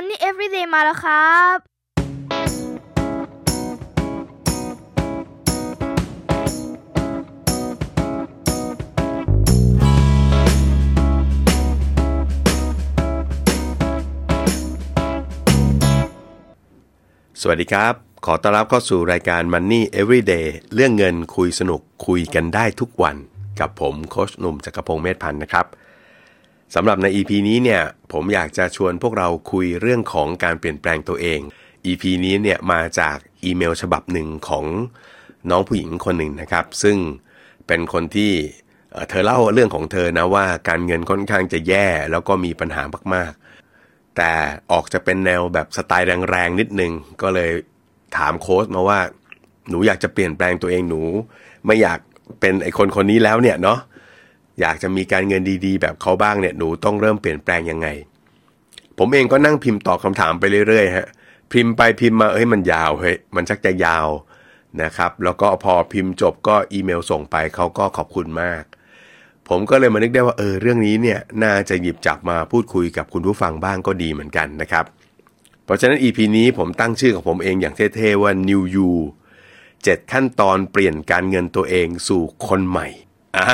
Money Everyday มาแล้วครับ สวัสดีครับ ขอต้อนรับเข้าสู่รายการ Money Everyday เรื่องเงินคุยสนุกคุยกันได้ทุกวัน กับผมโคชหนุ่มจักรพงศ์เมธพันธ์นะครับ สำหรับใน EP นี้เนี่ยผมอยากจะชวนพวกเราคุยเรื่องของการเปลี่ยนแปลงตัวเอง EP นี้เนี่ยมาจากอีเมลฉบับหนึ่งของน้องผู้หญิงคนหนึ่งนะครับ ซึ่งเป็นคนที่เธอเล่าเรื่องของเธอนะว่าการเงินค่อนข้างจะแย่แล้วก็มีปัญหามากๆ แต่ออกจะเป็นแนวแบบสไตล์แรงๆนิดนึง ก็เลยถามโค้ชมาว่า หนูอยากจะเปลี่ยนแปลงตัวเองหนู ไม่อยากเป็นไอคนคนนี้แล้วเนี่ยเนาะ อยากจะมีการเงินดีๆ แบบเขาบ้างเนี่ยหนูต้องเริ่มเปลี่ยนแปลงยังไง ผมเองก็นั่งพิมพ์ตอบคำถามไปเรื่อยๆฮะพิมพ์ไปพิมพ์มาเอ้ยมันยาวเฮ้ยมันชักจะยาวนะครับ แล้วก็พอพิมพ์จบก็อีเมลส่งไปเขาก็ขอบคุณมาก ผมก็เลยมานึกได้ว่าเออเรื่องนี้เนี่ยน่าจะหยิบจับมาพูดคุยกับคุณผู้ฟังบ้างก็ดีเหมือนกันนะครับ เพราะฉะนั้น EP นี้ผมตั้งชื่อของผมเองอย่างเท่ๆว่า New You 7ขั้นตอนเปลี่ยนการเงินตัวเองสู่คนใหม่อ่า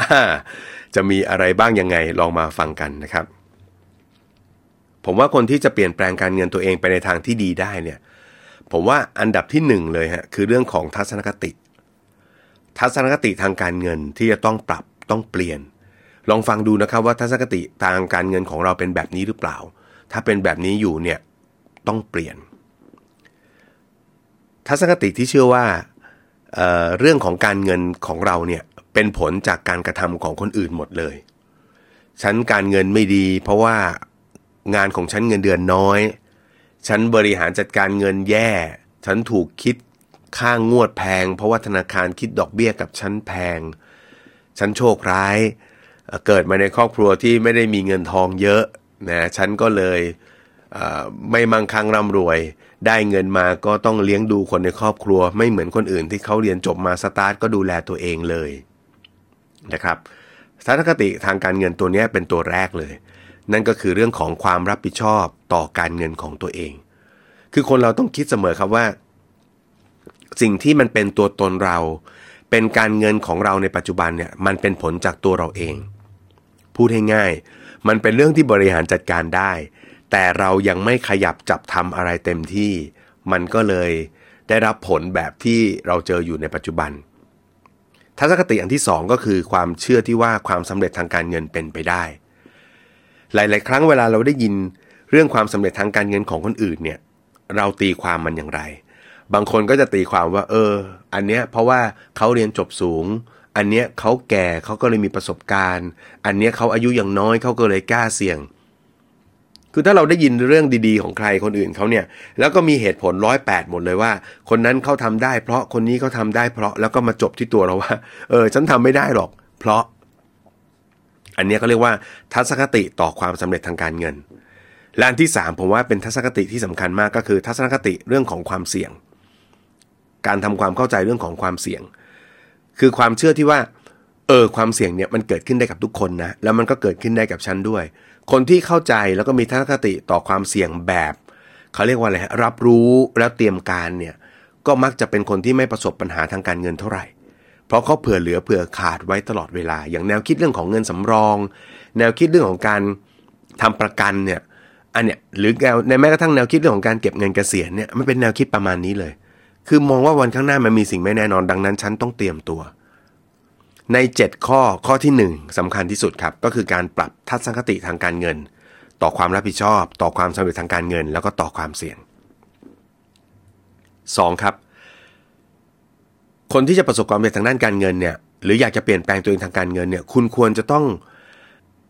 จะมีอะไรบ้างยังไงลองมาฟังกันนะครับ ผมว่าคนที่จะเปลี่ยนแปลงการเงินตัวเองไปในทางที่ดีได้เนี่ยผมว่าอันดับที่หนึ่งเลยฮะคือเรื่องของทัศนคติ ทัศนคติทางการเงินที่จะต้องปรับต้องเปลี่ยน ลองฟังดูนะครับว่าทัศนคติทางการเงินของเราเป็นแบบนี้หรือเปล่า ถ้าเป็นแบบนี้อยู่เนี่ยต้องเปลี่ยน ทัศนคติที่เชื่อว่าเเรื่องของการเงินของเราเนี่ย เป็นผลจากการกระทำของคนอื่นหมดเลย ฉันการเงินไม่ดี เพราะว่างานของฉันเงินเดือนน้อย ฉันบริหารจัดการเงินแย่ ฉันถูกคิดค่างวดแพง เพราะว่าธนาคารคิดดอกเบี้ยกับฉันแพง ฉันโชคร้าย เกิดมาในครอบครัวที่ไม่ได้มีเงินทองเยอะนะฉันก็เลยไม่มั่งคั่งร่ำรวย ได้เงินมาก็ต้องเลี้ยงดูคนในครอบครัว ไม่เหมือนคนอื่นที่เขาเรียนจบมาสตาร์ทก็ดูแลตัวเองเลย นะครับทัศนคติทางการเงินตัวนี้เป็นตัวแรกเลย นั่นก็คือเรื่องของความรับผิดชอบต่อการเงินของตัวเอง คือคนเราต้องคิดเสมอครับว่า สิ่งที่มันเป็นตัวตนเรา เป็นการเงินของเราในปัจจุบันเนี่ยมันเป็นผลจากตัวเราเอง พูดให้ง่าย มันเป็นเรื่องที่บริหารจัดการได้ แต่เรายังไม่ขยับจับทำอะไรเต็มที่ มันก็เลยได้รับผลแบบที่เราเจออยู่ในปัจจุบัน ทัศนคติอันที่สองก็คือความเชื่อที่ว่าความสำเร็จทางการเงินเป็นไปได้ หลาย ๆ ครั้งเวลาเราได้ยินเรื่องความสำเร็จทางการเงินของคนอื่นเนี่ยเราตีความมันอย่างไร บางคนก็จะตีความว่า เออ อันเนี้ยเพราะว่าเขาเรียนจบสูง อันเนี้ยเขาแก่เขาก็เลยมีประสบการณ์ อันเนี้ยเขาอายุยังน้อยเขาก็เลยกล้าเสี่ยง คือถ้าเราได้ยินเรื่องดีๆของใครคนอื่นเขาเนี่ย แล้วก็มีเหตุผลร้อยแปดหมดเลยว่า คนนั้นเขาทำได้ เพราะคนนี้เขาทำได้เพราะแล้วก็มาจบที่ตัวเราว่า เออ ฉันทำไม่ได้หรอก เพราะ อันนี้ยเขาเรียกว่า ทัศนคติต่อความสำเร็จทางการเงินและอันที่สามผมว่าเป็นทัศนคติที่สำคัญมากก็คือ ทัศนคติเรื่องของความเสี่ยง การทำความเข้าใจเรื่องของความเสี่ยง คือความเชื่อที่ว่า เออความเสี่ยงเนี่ยมันเกิดขึ้นได้กับทุกคนนะ แล้วมันก็เกิดขึ้นได้กับฉันด้วย คนที่เข้าใจแล้วก็มีทัศนคติต่อความเสี่ยงแบบเขาเรียกว่าอะไรรับรู้แล้วเตรียมการเนี่ยก็มักจะเป็นคนที่ไม่ประสบปัญหาทางการเงินเท่าไหร่ เพราะเขาเผื่อเหลือเผื่อขาดไว้ตลอดเวลา อย่างแนวคิดเรื่องของเงินสำรอง แนวคิดเรื่องของการทำประกันเนี่ยอันเนี้ยหรือแนวในแม้กระทั่งแนวคิดเรื่องของการเก็บเงินเกษียณเนี่ยมันเป็นแนวคิดประมาณนี้เลย คือมองว่าวันข้างหน้ามันมีสิ่งไม่แน่นอนดังนั้นฉันต้องเตรียมตัว ใน 7 ข้อข้อที่ 1สำคัญที่สุดครับ ก็คือการปรับทัศนคติทางการเงิน ต่อความรับผิดชอบ ต่อความสำเร็จทางการเงิน แล้วก็ต่อความเสี่ยง 2. ครับ คนที่จะประสบความสำเร็จทางด้านการเงินเนี่ยหรืออยากจะเปลี่ยนแปลงตัวเองทางการเงินเนี่ยคุณควรจะต้อง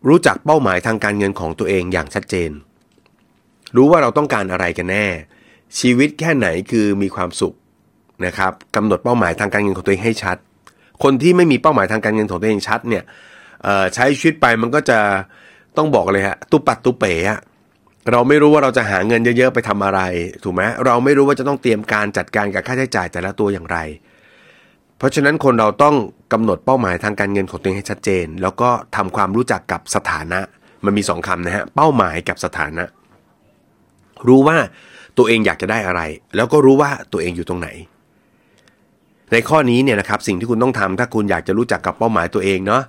รู้จักเป้าหมายทางการเงินของตัวเองอย่างชัดเจน รู้ว่าเราต้องการอะไรกันแน่ ชีวิตแค่ไหนคือมีความสุขนะครับกำหนดเป้าหมายทางการเงินของตัวเองให้ชัด คนที่ไม่มีเป้าหมายทางการเงินของตัวเองชัดเนี่ยใช้ชีวิตไปมันก็จะต้องบอกเลยฮะตุปัดตุเป๋อะเราไม่รู้ว่าเราจะหาเงินเยอะๆไปทำอะไรถูกไหมเราไม่รู้ว่าจะต้องเตรียมการจัดการกับค่าใช้จ่ายแต่ละตัวอย่างไร เพราะฉะนั้นคนเราต้องกำหนดเป้าหมายทางการเงินของตัวเองให้ชัดเจน แล้วก็ทำความรู้จักกับสถานะ มันมีสองคำนะฮะเป้าหมายกับสถานะ รู้ว่าตัวเองอยากจะได้อะไร แล้วก็รู้ว่าตัวเองอยู่ตรงไหน ในข้อนี้เนี่ยนะครับสิ่งที่คุณต้องทำถ้าคุณอยากจะรู้จักกับเป้าหมายตัวเองเนาะ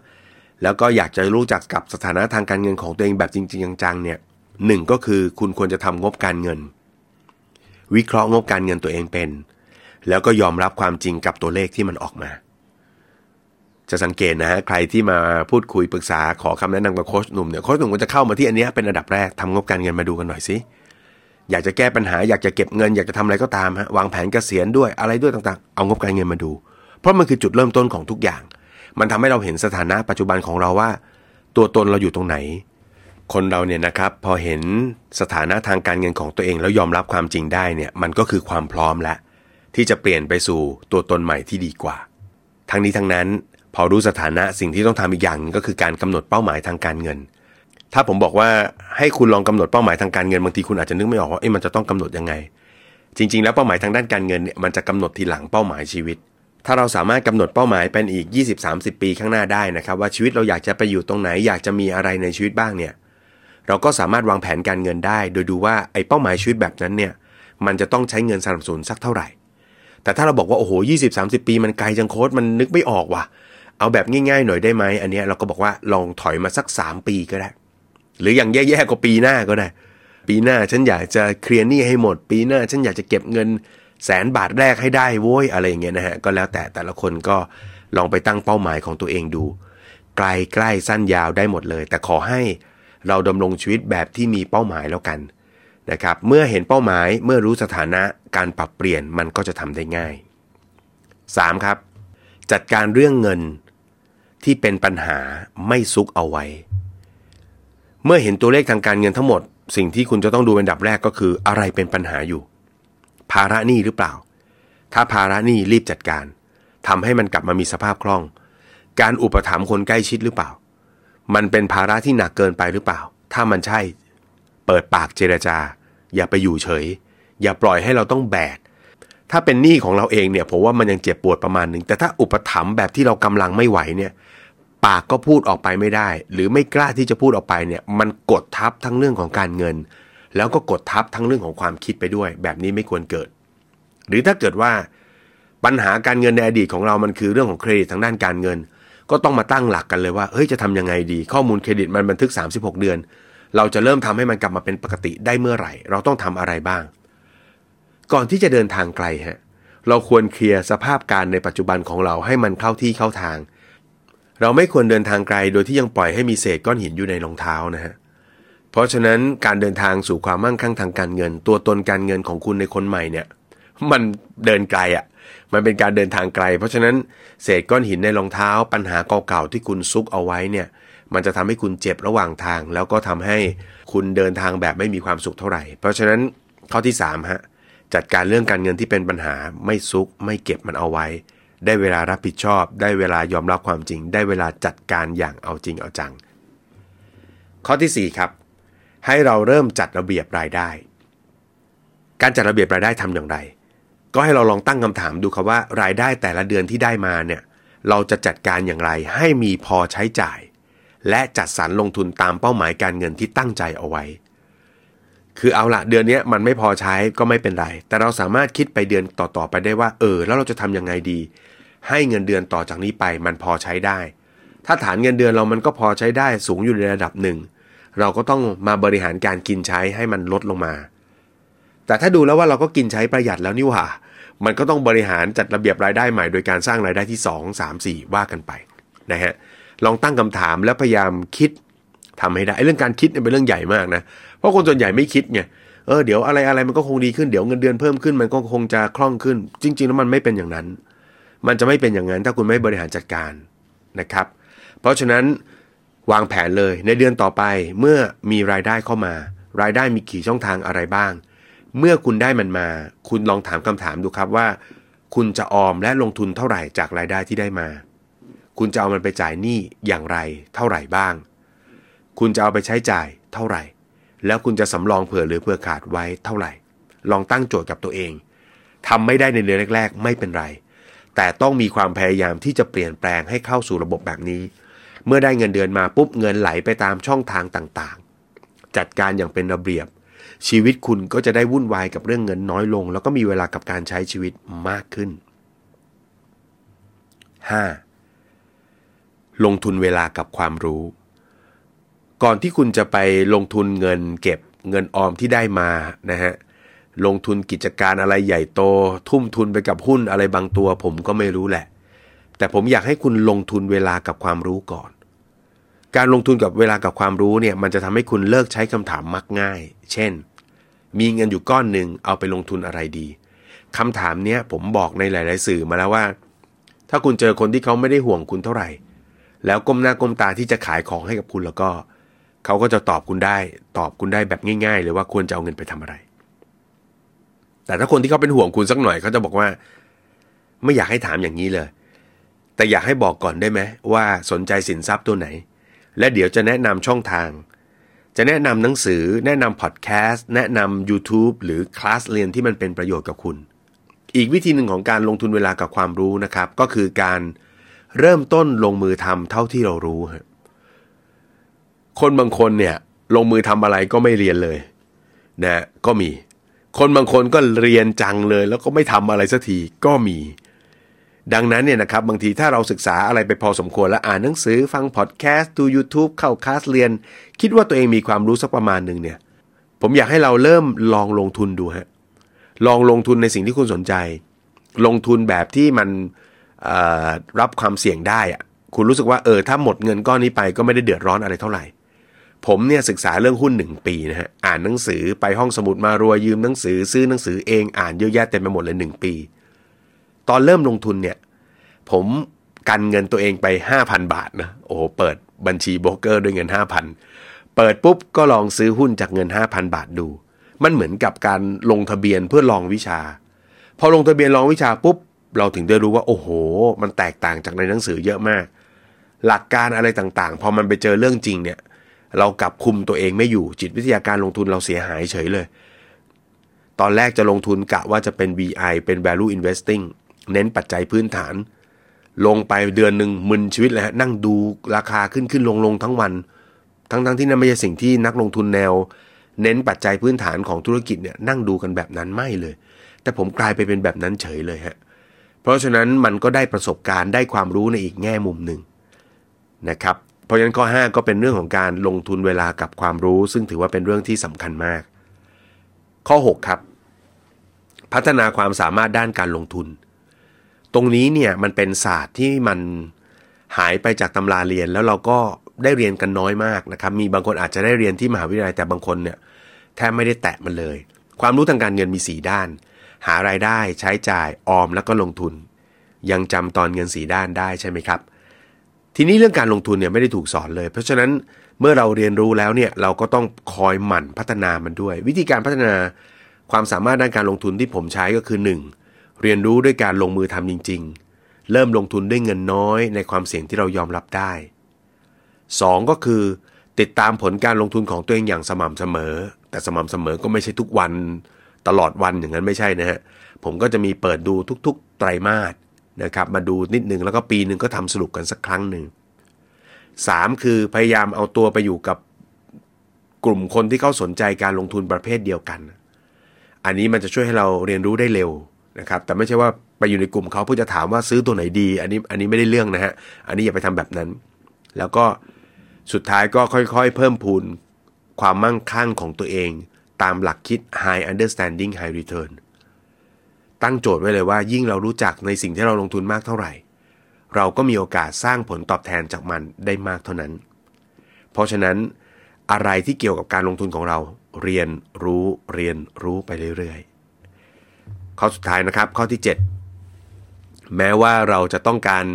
แล้วก็อยากจะรู้จักกับสถานะทางการเงินของตัวเองแบบจริง ๆ จังๆเนี่ยหนึ่งก็คือคุณควรจะทำงบการเงิน วิเคราะห์งบการเงินตัวเองเป็น แล้วก็ยอมรับความจริงกับตัวเลขที่มันออกมา จะสังเกตนะฮะใครที่มาพูดคุยปรึกษาขอคำแนะนำกับโค้ชหนุ่มเนี่ยโค้ชหนุ่มก็จะเข้ามาที่อันนี้เป็นอันดับแรกทำงบการเงินมาดูกันหน่อยสิ อยากจะแก้ปัญหาอยากจะเก็บเงิน อยากจะทำอะไรก็ตามฮะวางแผนเกษียณด้วยอะไรด้วยต่างๆ เอางบการเงินมาดู เพราะมันคือจุดเริ่มต้นของทุกอย่าง มันทำให้เราเห็นสถานะปัจจุบันของเราว่า ตัวตนเราอยู่ตรงไหน คนเราเนี่ยนะครับพอเห็นสถานะทางการเงินของตัวเองแล้วยอมรับความจริงได้เนี่ยมันก็คือความพร้อมแล้วที่จะเปลี่ยนไปสู่ตัวตนใหม่ที่ดีกว่า ทั้งนี้ทั้งนั้น พอรู้สถานะสิ่งที่ต้องทำอีกอย่างก็คือการกำหนดเป้าหมายทางการเงิน ถ้าผมบอกว่าให้คุณลองกำหนดเป้าหมายทางการเงินบางทีคุณอาจจะนึกไม่ออกว่าเอ๊ะมันจะต้องกำหนดยังไง จริง ๆ แล้วเป้าหมายทางด้านการเงินเนี่ยมันจะกำหนดทีหลังเป้าหมายชีวิต ถ้าเราสามารถกำหนดเป้าหมายเป็นอีก 20-30 ปีข้างหน้าได้นะครับว่าชีวิตเราอยากจะไปอยู่ตรงไหนอยากจะมีอะไรในชีวิตบ้างเนี่ยเราก็สามารถวางแผนการเงินได้ โดยดูว่าไอ้เป้าหมายชีวิตแบบนั้นเนี่ยมันจะต้องใช้เงินสนับสนุนสักเท่าไหร่ แต่ถ้าเราบอกว่าโอ้โห20-30ปีมันไกลจังโค้ดมันนึกไม่ออกว่ะ เอาแบบง่ายๆหน่อยได้ไหมอันนี้เราก็บอกว่าลองถอยมาสัก 3 ปีก็ได้ หรืออย่างแย่ๆก็ปีหน้าก็ได้ ปีหน้าฉันอยากจะเคลียร์หนี้ให้หมด ปีหน้าฉันอยากจะเก็บเงินแสนบาทแรกให้ได้โว้ยอะไรอย่างเงี้ยนะฮะก็แล้วแต่แต่ละคนก็ลองไปตั้งเป้าหมายของตัวเองดูไกลใกล้สั้นยาวได้หมดเลย แต่ขอให้เราดำรงชีวิตแบบที่มีเป้าหมายแล้วกันนะครับเมื่อเห็นเป้าหมายเมื่อรู้สถานะการปรับเปลี่ยนมันก็จะทำได้ง่าย 3. ครับ จัดการเรื่องเงินที่เป็นปัญหาไม่ซุกเอาไว้ เมื่อเห็นตัวเลขทางการเงินทั้งหมด สิ่งที่คุณจะต้องดูเป็นดับแรกก็คืออะไรเป็นปัญหาอยู่ ภาระหนี้หรือเปล่า ถ้าภาระหนี้รีบจัดการทำให้มันกลับมามีสภาพคล่อง การอุปถัมภ์คนใกล้ชิดหรือเปล่า มันเป็นภาระที่หนักเกินไปหรือเปล่า ถ้ามันใช่ เปิดปากเจรจา อย่าไปอยู่เฉย อย่าปล่อยให้เราต้องแบกถ้าเป็นหนี้ของเราเองเนี่ยผมว่ามันยังเจ็บปวดประมาณหนึ่งแต่ถ้าอุปถัมภ์แบบที่เรากำลังไม่ไหวเนี่ย ปากก็พูดออกไปไม่ได้ หรือไม่กล้าที่จะพูดออกไปเนี่ยมันกดทับทั้งเรื่องของการเงิน แล้วก็กดทับทั้งเรื่องของความคิดไปด้วย แบบนี้ไม่ควรเกิด หรือถ้าเกิดว่าปัญหาการเงินในอดีตของเรามันคือเรื่องของเครดิตทางด้านการเงิน ก็ต้องมาตั้งหลักกันเลยว่าเฮ้ยจะทำยังไงดี ข้อมูลเครดิตมันบันทึก 36 เดือน เราจะเริ่มทำให้มันกลับมาเป็นปกติได้เมื่อไหร่ เราต้องทำอะไรบ้าง ก่อนที่จะเดินทางไกลฮะเราควรเคลียร์สภาพการในปัจจุบันของเราให้มันเข้าที่เข้าทาง เราไม่ควรเดินทางไกลโดยที่ยังปล่อยให้มีเศษก้อนหินอยู่ในรองเท้านะฮะ เพราะฉะนั้นการเดินทางสู่ความมั่งคั่งทางการเงิน ตัวตนการเงินของคุณในคนใหม่เนี่ย มันเดินไกลอะ่ะ มันเป็นการเดินทางไกล เพราะฉะนั้นเศษก้อนหินในรองเท้า ปัญหาเก่าๆที่คุณซุกเอาไว้เนี่ย มันจะทำให้คุณเจ็บระหว่างทาง แล้วก็ทำให้คุณเดินทางแบบไม่มีความสุขเท่าไหร่ เพราะฉะนั้นข้อที่3ฮะจัดการเรื่องการเงินที่เป็นปัญหาไม่ซุกไม่เก็บมันเอาไว้ ได้เวลารับผิดชอบ ได้เวลายอมรับความจริง ได้เวลาจัดการอย่างเอาจริงเอาจัง ข้อที่ 4 ครับ ให้เราเริ่มจัดระเบียบรายได้ การจัดระเบียบรายได้ทำอย่างไร ก็ให้เราลองตั้งคำถามดูครับว่ารายได้แต่ละเดือนที่ได้มาเนี่ยเราจะจัดการอย่างไรให้มีพอใช้จ่าย และจัดสรรลงทุนตามเป้าหมายการเงินที่ตั้งใจเอาไว้ คือเอาละเดือนนี้มันไม่พอใช้ก็ไม่เป็นไร แต่เราสามารถคิดไปเดือนต่อๆไปได้ว่า เออ แล้วเราจะทำยังไงดี ให้เงินเดือนต่อจากนี้ไปมันพอใช้ได้ ถ้าฐานเงินเดือนเรามันก็พอใช้ได้สูงอยู่ในระดับหนึ่ง เราก็ต้องมาบริหารการกินใช้ให้มันลดลงมา แต่ถ้าดูแล้วว่าเราก็กินใช้ประหยัดแล้วนี่หว่า มันก็ต้องบริหารจัดระเบียบรายได้ใหม่ โดยการสร้างรายได้ที่ 2 3 4 ว่ากันไปนะฮะ ลองตั้งคำถามแล้วพยายามคิดทำให้ได้เรื่องการคิดเนี่ยเป็นเรื่องใหญ่มากนะ เพราะคนส่วนใหญ่ไม่คิดไง เออเดี๋ยวอะไรอะไรมันก็คงดีขึ้น เดี๋ยวเงินเดือนเพิ่มขึ้นมันก็คงจะคล่องขึ้น จริง ๆ แล้วมันไม่เป็นอย่างนั้น มันจะไม่เป็นอย่างนั้นถ้าคุณไม่บริหารจัดการนะครับ เพราะฉะนั้นวางแผนเลยในเดือนต่อไปเมื่อมีรายได้เข้ามา รายได้มีกี่ช่องทางอะไรบ้าง เมื่อคุณได้มันมา คุณลองถามคำถามดูครับว่า คุณจะออมและลงทุนเท่าไหร่จากรายได้ที่ได้มา คุณจะเอามันไปจ่ายหนี้อย่างไร เท่าไหร่บ้าง คุณจะเอาไปใช้จ่ายเท่าไหร่ แล้วคุณจะสำรองเผื่อหรือเผื่อขาดไว้เท่าไหร่ ลองตั้งโจทย์กับตัวเองทำไม่ได้ในเดือนแรก ๆ ไม่เป็นไร แต่ต้องมีความพยายามที่จะเปลี่ยนแปลงให้เข้าสู่ระบบแบบนี้ เมื่อได้เงินเดือนมาปุ๊บเงินไหลไปตามช่องทางต่างๆ จัดการอย่างเป็นระเบียบ ชีวิตคุณก็จะได้วุ่นวายกับเรื่องเงินน้อยลง แล้วก็มีเวลากับการใช้ชีวิตมากขึ้น 5. ลงทุนเวลากับความรู้ ก่อนที่คุณจะไปลงทุนเงินเก็บเงินออมที่ได้มานะฮะ ลงทุนกิจการอะไรใหญ่โต ทุ่มทุนไปกับหุ้นอะไรบางตัวผมก็ไม่รู้แหละ แต่ผมอยากให้คุณลงทุนเวลากับความรู้ก่อน การลงทุนกับเวลากับความรู้เนี่ยมันจะทำให้คุณเลิกใช้คำถามมักง่าย เช่น มีเงินอยู่ก้อนหนึ่งเอาไปลงทุนอะไรดีคำถามเนี้ยผมบอกในหลาย ๆ สื่อมาแล้วว่า ถ้าคุณเจอคนที่เขาไม่ได้ห่วงคุณเท่าไหร่ แล้วก้มหน้าก้มตาที่จะขายของให้กับคุณแล้วก็ เขาก็จะตอบคุณได้ ตอบคุณได้แบบง่าย ๆ เลยว่าควรจะเอาเงินไปทำอะไร แต่ถ้าคนที่เขาเป็นห่วงคุณสักหน่อยเขาจะบอกว่า ไม่อยากให้ถามอย่างนี้เลย แต่อยากให้บอกก่อนได้ไหมว่าสนใจสินทรัพย์ตัวไหน และเดี๋ยวจะแนะนำช่องทาง จะแนะนำหนังสือ แนะนำพอดแคสต์แนะนำ YouTube หรือคลาสเรียนที่มันเป็นประโยชน์กับคุณ อีกวิธีหนึ่งของการลงทุนเวลากับความรู้นะครับ ก็คือการเริ่มต้นลงมือทำเท่าที่เรารู้ คนบางคนเนี่ยลงมือทำอะไรก็ไม่เรียนเลยนะก็มี คนบางคนก็เรียนจังเลย แล้วก็ไม่ทำอะไรสักทีก็มี ดังนั้นเนี่ยนะครับบางทีถ้าเราศึกษาอะไรไปพอสมควรแล้วอ่านหนังสือฟังพอดแคสต์ดู YouTube เข้าคลาสเรียน คิดว่าตัวเองมีความรู้สักประมาณหนึ่งเนี่ยผมอยากให้เราเริ่มลองลงทุนดูฮะลองลงทุนในสิ่งที่คุณสนใจ ลงทุนแบบที่มันรับความเสี่ยงได้อะคุณรู้สึกว่าเออถ้าหมดเงินก้อนนี้ไปก็ไม่ได้เดือดร้อนอะไรเท่าไหร่ ผมเนี่ยศึกษาเรื่องหุ้นหนึ่งปีนะฮะ อ่านหนังสือไปห้องสมุดมารวยยืมหนังสือซื้อหนังสือเองอ่านเยอะแยะเต็มไปหมดเลยหนึ่งปี ตอนเริ่มลงทุนเนี่ย ผมกันเงินตัวเองไป 5,000 บาทนะ โอ้โหเปิดบัญชีโบรกเกอร์ด้วยเงิน 5,000 เปิดปุ๊บก็ลองซื้อหุ้นจากเงิน 5,000 บาทดู มันเหมือนกับการลงทะเบียนเพื่อลองวิชา พอลงทะเบียนลองวิชาปุ๊บ เราถึงได้รู้ว่าโอ้โห มันแตกต่างจากในหนังสือเยอะมาก หลักการอะไรต่างๆ พอมันไปเจอเรื่องจริงเนี่ย เรากลับคุมตัวเองไม่อยู่จิตวิทยาการลงทุนเราเสียหายเฉยเลย ตอนแรกจะลงทุนกะว่าจะเป็น VI เป็น value investing เน้นปัจจัยพื้นฐาน ลงไปเดือนหนึ่งมึนชีวิตเลยฮะนั่งดูราคาขึ้นขึ้นลงลงทั้งวัน ทั้งทั้งที่นั่นไม่ใช่สิ่งที่นักลงทุนแนว เน้นปัจจัยพื้นฐานของธุรกิจเนี่ยนั่งดูกันแบบนั้นไม่เลย แต่ผมกลายไปเป็นแบบนั้นเฉยเลยฮะเพราะฉะนั้นมันก็ได้ประสบการณ์ได้ความรู้ในอีกแง่มุมหนึ่งนะครับ เพราะฉะนั้นข้อ 5 ก็เป็นเรื่องของการลงทุนเวลากับความรู้ ซึ่งถือว่าเป็นเรื่องที่สำคัญมาก ข้อ 6 ครับ พัฒนาความสามารถด้านการลงทุน ตรงนี้เนี่ยมันเป็นศาสตร์ที่มันหายไปจากตำราเรียนแล้วเราก็ได้เรียนกันน้อยมากนะครับ มีบางคนอาจจะได้เรียนที่มหาวิทยาลัยแต่บางคนเนี่ยแทบไม่ได้แตะมันเลย ความรู้ทางการเงินมี 4 ด้าน หารายได้ใช้จ่ายออมแล้วก็ลงทุน ยังจำตอนเงินสีด้านได้ใช่ไหมครับ ทีนี้เรื่องการลงทุนเนี่ยไม่ได้ถูกสอนเลย เพราะฉะนั้นเมื่อเราเรียนรู้แล้วเนี่ยเราก็ต้องคอยหมั่นพัฒนามันด้วย วิธีการพัฒนาความสามารถด้านการลงทุนที่ผมใช้ก็คือ 1. เรียนรู้ด้วยการลงมือทำจริง ๆ เริ่มลงทุนด้วยเงินน้อยในความเสี่ยงที่เรายอมรับได้ 2. ก็คือ ติดตามผลการลงทุนของตัวเองอย่างสม่ำเสมอ แต่สม่ำเสมอก็ไม่ใช่ทุกวัน ตลอดวันอย่างนั้นไม่ใช่นะฮะผมก็จะมีเปิดดูทุกๆ ไตรมาส นะครับมาดูนิดนึงแล้วก็ปีหนึ่งก็ทำสรุปกันสักครั้งหนึ่งสามคือพยายามเอาตัวไปอยู่กับกลุ่มคนที่เขาสนใจการลงทุนประเภทเดียวกัน อันนี้มันจะช่วยให้เราเรียนรู้ได้เร็วนะครับแต่ไม่ใช่ว่าไปอยู่ในกลุ่มเขาเพื่อจะถามว่าซื้อตัวไหนดี อันนี้อันนี้ไม่ได้เรื่องนะฮะอันนี้อย่าไปทำแบบนั้น แล้วก็สุดท้ายก็ค่อยๆ เพิ่มพูนความมั่งคั่งของตัวเอง ตามหลักคิด high understanding high return ตั้งโจทย์ไว้เลยว่า ยิ่งเรารู้จักในสิ่งที่เราลงทุนมากเท่าไหร่ เราก็มีโอกาสสร้างผลตอบแทนจากมันได้มากเท่านั้น เพราะฉะนั้นอะไรที่เกี่ยวกับการลงทุนของเราเรียนรู้เรียนรู้ไปเรื่อยๆ ข้อสุดท้ายนะครับข้อที่ 7 แม้ว่าเราจะต้องการ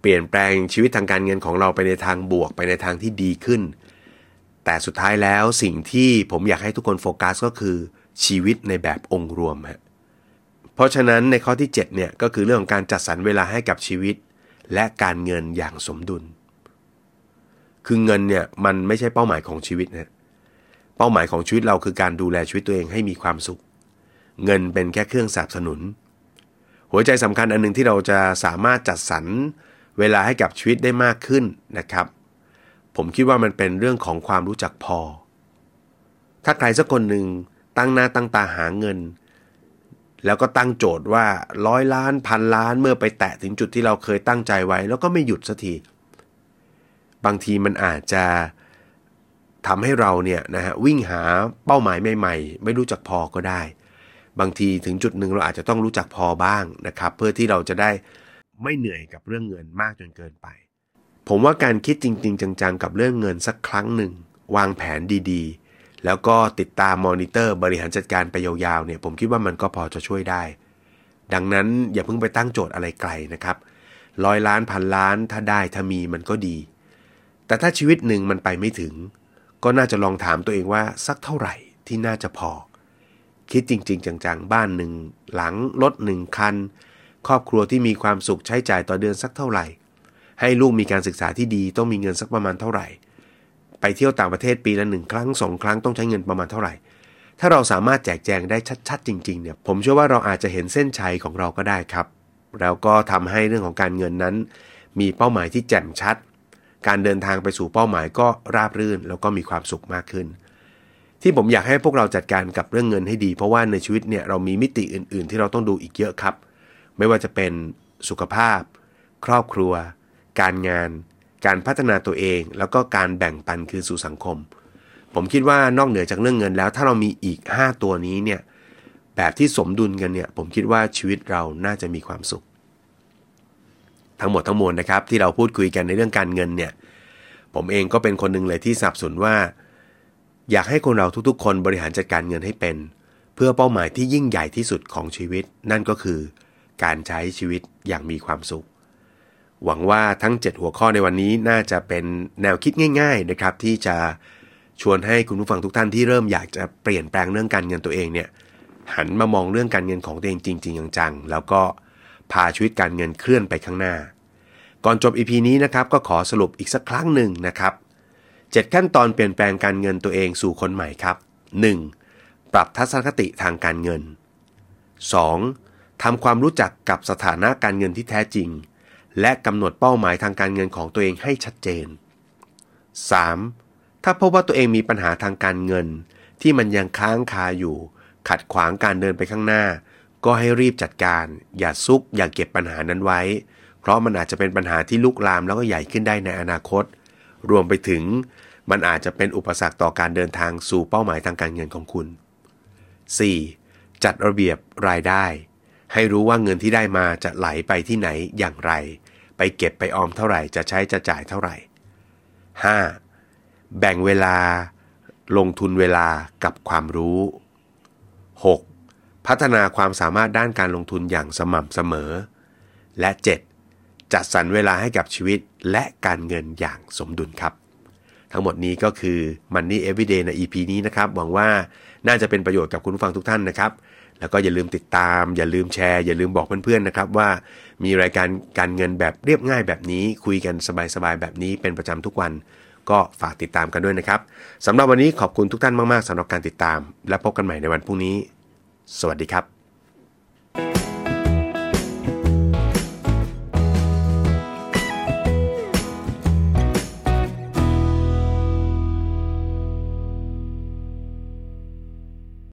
เปลี่ยนแปลงชีวิตทางการเงินของเราไปในทางบวกไปในทางที่ดีขึ้น แต่สุดท้ายแล้วสิ่งที่ผมอยากให้ทุกคนโฟกัสก็คือชีวิตในแบบองค์รวมฮะ เพราะฉะนั้นในข้อที่7เนี่ยก็คือเรื่องของการจัดสรรเวลาให้กับชีวิต และการเงินอย่างสมดุล คือเงินเนี่ยมันไม่ใช่เป้าหมายของชีวิตนะเป้าหมายของชีวิตเราคือการดูแลชีวิตตัวเองให้มีความสุข เงินเป็นแค่เครื่องสนับสนุน หัวใจสำคัญอันนึงที่เราจะสามารถจัดสรรเวลาให้กับชีวิตได้มากขึ้นนะครับ ผมคิดว่ามันเป็นเรื่องของความรู้จักพอ ถ้าใครสักคนหนึ่งตั้งหน้าตั้งตาหาเงิน แล้วก็ตั้งโจทย์ว่าร้อยล้านพันล้านเมื่อไปแตะถึงจุดที่เราเคยตั้งใจไว้ แล้วก็ไม่หยุดสักที บางทีมันอาจจะทำให้เราเนี่ยนะฮะวิ่งหาเป้าหมายใหม่ๆ ไม่รู้จักพอก็ได้ บางทีถึงจุดหนึ่งเราอาจจะต้องรู้จักพอบ้างนะครับ เพื่อที่เราจะได้ไม่เหนื่อยกับเรื่องเงินมากจนเกินไป ผมว่าการคิดจริง ๆ จังๆ กับเรื่องเงินสักครั้งหนึ่งวางแผนดีๆ แล้วก็ติดตามมอนิเตอร์บริหารจัดการไปยาวๆเนี่ยผมคิดว่ามันก็พอจะช่วยได้ ดังนั้นอย่าเพิ่งไปตั้งโจทย์อะไรไกลนะครับร้อยล้านพันล้านถ้าได้ถ้ามีมันก็ดี แต่ถ้าชีวิตหนึ่งมันไปไม่ถึง ก็น่าจะลองถามตัวเองว่าสักเท่าไหร่ที่น่าจะพอ คิดจริง ๆ จังๆ บ้านหนึ่งหลังรถหนึ่งคัน ครอบครัวที่มีความสุขใช้จ่ายต่อเดือนสักเท่าไหร่ ให้ลูกมีการศึกษาที่ดีต้องมีเงินสักประมาณเท่าไหร่ ไปเที่ยวต่างประเทศปีละหนึ่งครั้งสองครั้งต้องใช้เงินประมาณเท่าไหร่ ถ้าเราสามารถแจกแจงได้ชัดๆ จริงๆเนี่ยผมเชื่อว่าเราอาจจะเห็นเส้นชัยของเราก็ได้ครับ แล้วก็ทำให้เรื่องของการเงินนั้น มีเป้าหมายที่แจ่มชัด การเดินทางไปสู่เป้าหมายก็ราบรื่นแล้วก็มีความสุขมากขึ้น ที่ผมอยากให้พวกเราจัดการกับเรื่องเงินให้ดี เพราะว่าในชีวิตเนี่ยเรามีมิติอื่น ๆ ที่เราต้องดูอีกเยอะครับ ไม่ว่าจะเป็นสุขภาพ ครอบครัว การงาน การพัฒนาตัวเอง แล้วก็การแบ่งปันคืนสู่สังคม ผมคิดว่านอกเหนือจากเรื่องเงินแล้ว ถ้าเรามีอีก 5 ตัวนี้เนี่ยแบบที่สมดุลกันเนี่ยผมคิดว่าชีวิตเราน่าจะมีความสุข ทั้งหมดทั้งมวลนะครับ ที่เราพูดคุยกันในเรื่องการเงินเนี่ยผมเองก็เป็นคนหนึ่งเลยที่สับสนว่า อยากให้คนเราทุกๆ คนบริหารจัดการเงินให้เป็น เพื่อเป้าหมายที่ยิ่งใหญ่ที่สุดของชีวิต นั่นก็คือ การใช้ชีวิตอย่างมีความสุข หวังว่าทั้ง 7 หัวข้อในวันนี้น่าจะเป็นแนวคิดง่าย ๆนะครับ ที่จะชวนให้คุณผู้ฟังทุกท่านที่เริ่มอยากจะเปลี่ยนแปลงเรื่องการเงินตัวเองเนี่ยหันมามองเรื่องการเงินของตัวเองจริง ๆ จังๆแล้วก็พาชีวิตการเงินเคลื่อนไปข้างหน้า ก่อนจบ EP นี้นะครับก็ขอสรุปอีกสักครั้งหนึ่งนะครับ 7 ขั้นตอนเปลี่ยนแปลงการเงินตัวเองสู่คนใหม่ครับ 1. ปรับทัศนคติทางการเงิน 2. ทำความรู้จักกับสถานะการเงินที่แท้จริง และกำหนดเป้าหมายทางการเงินของตัวเองให้ชัดเจน 3. ถ้าพบว่าตัวเองมีปัญหาทางการเงิน ที่มันยังค้างคาอยู่ ขัดขวางการเดินไปข้างหน้า ก็ให้รีบจัดการ อย่าซุก อย่าเก็บปัญหานั้นไว้ เพราะมันอาจจะเป็นปัญหาที่ลุกลามแล้วก็ใหญ่ขึ้นได้ในอนาคต รวมไปถึง มันอาจจะเป็นอุปสรรคต่อการเดินทางสู่เป้าหมายทางการเงินของคุณ 4. จัดระเบียบรายได้ ให้รู้ว่าเงินที่ได้มาจะไหลไปที่ไหนอย่างไร ไปเก็บไปออมเท่าไหร่จะใช้จะจ่ายเท่าไหร่ 5. แบ่งเวลาลงทุนเวลากับความรู้ 6. พัฒนาความสามารถด้านการลงทุนอย่างสม่ำเสมอ และ 7. จัดสรรเวลาให้กับชีวิตและการเงินอย่างสมดุลครับ ทั้งหมดนี้ก็คือ Money Everyday ใน EP นี้นะครับ หวังว่าน่าจะเป็นประโยชน์กับคุณผู้ฟังทุกท่านนะครับ แล้วก็อย่าลืมติดตาม อย่าลืมแชร์ อย่าลืมบอกเพื่อนๆนะครับว่ามีรายการการเงินแบบเรียบง่ายแบบนี้ คุยกันสบายๆแบบนี้เป็นประจำทุกวัน ก็ฝากติดตามกันด้วยนะครับสำหรับวันนี้ขอบคุณทุกท่านมากๆสำหรับการติดตาม และพบกันใหม่ในวันพรุ่งนี้ สวัสดีครับ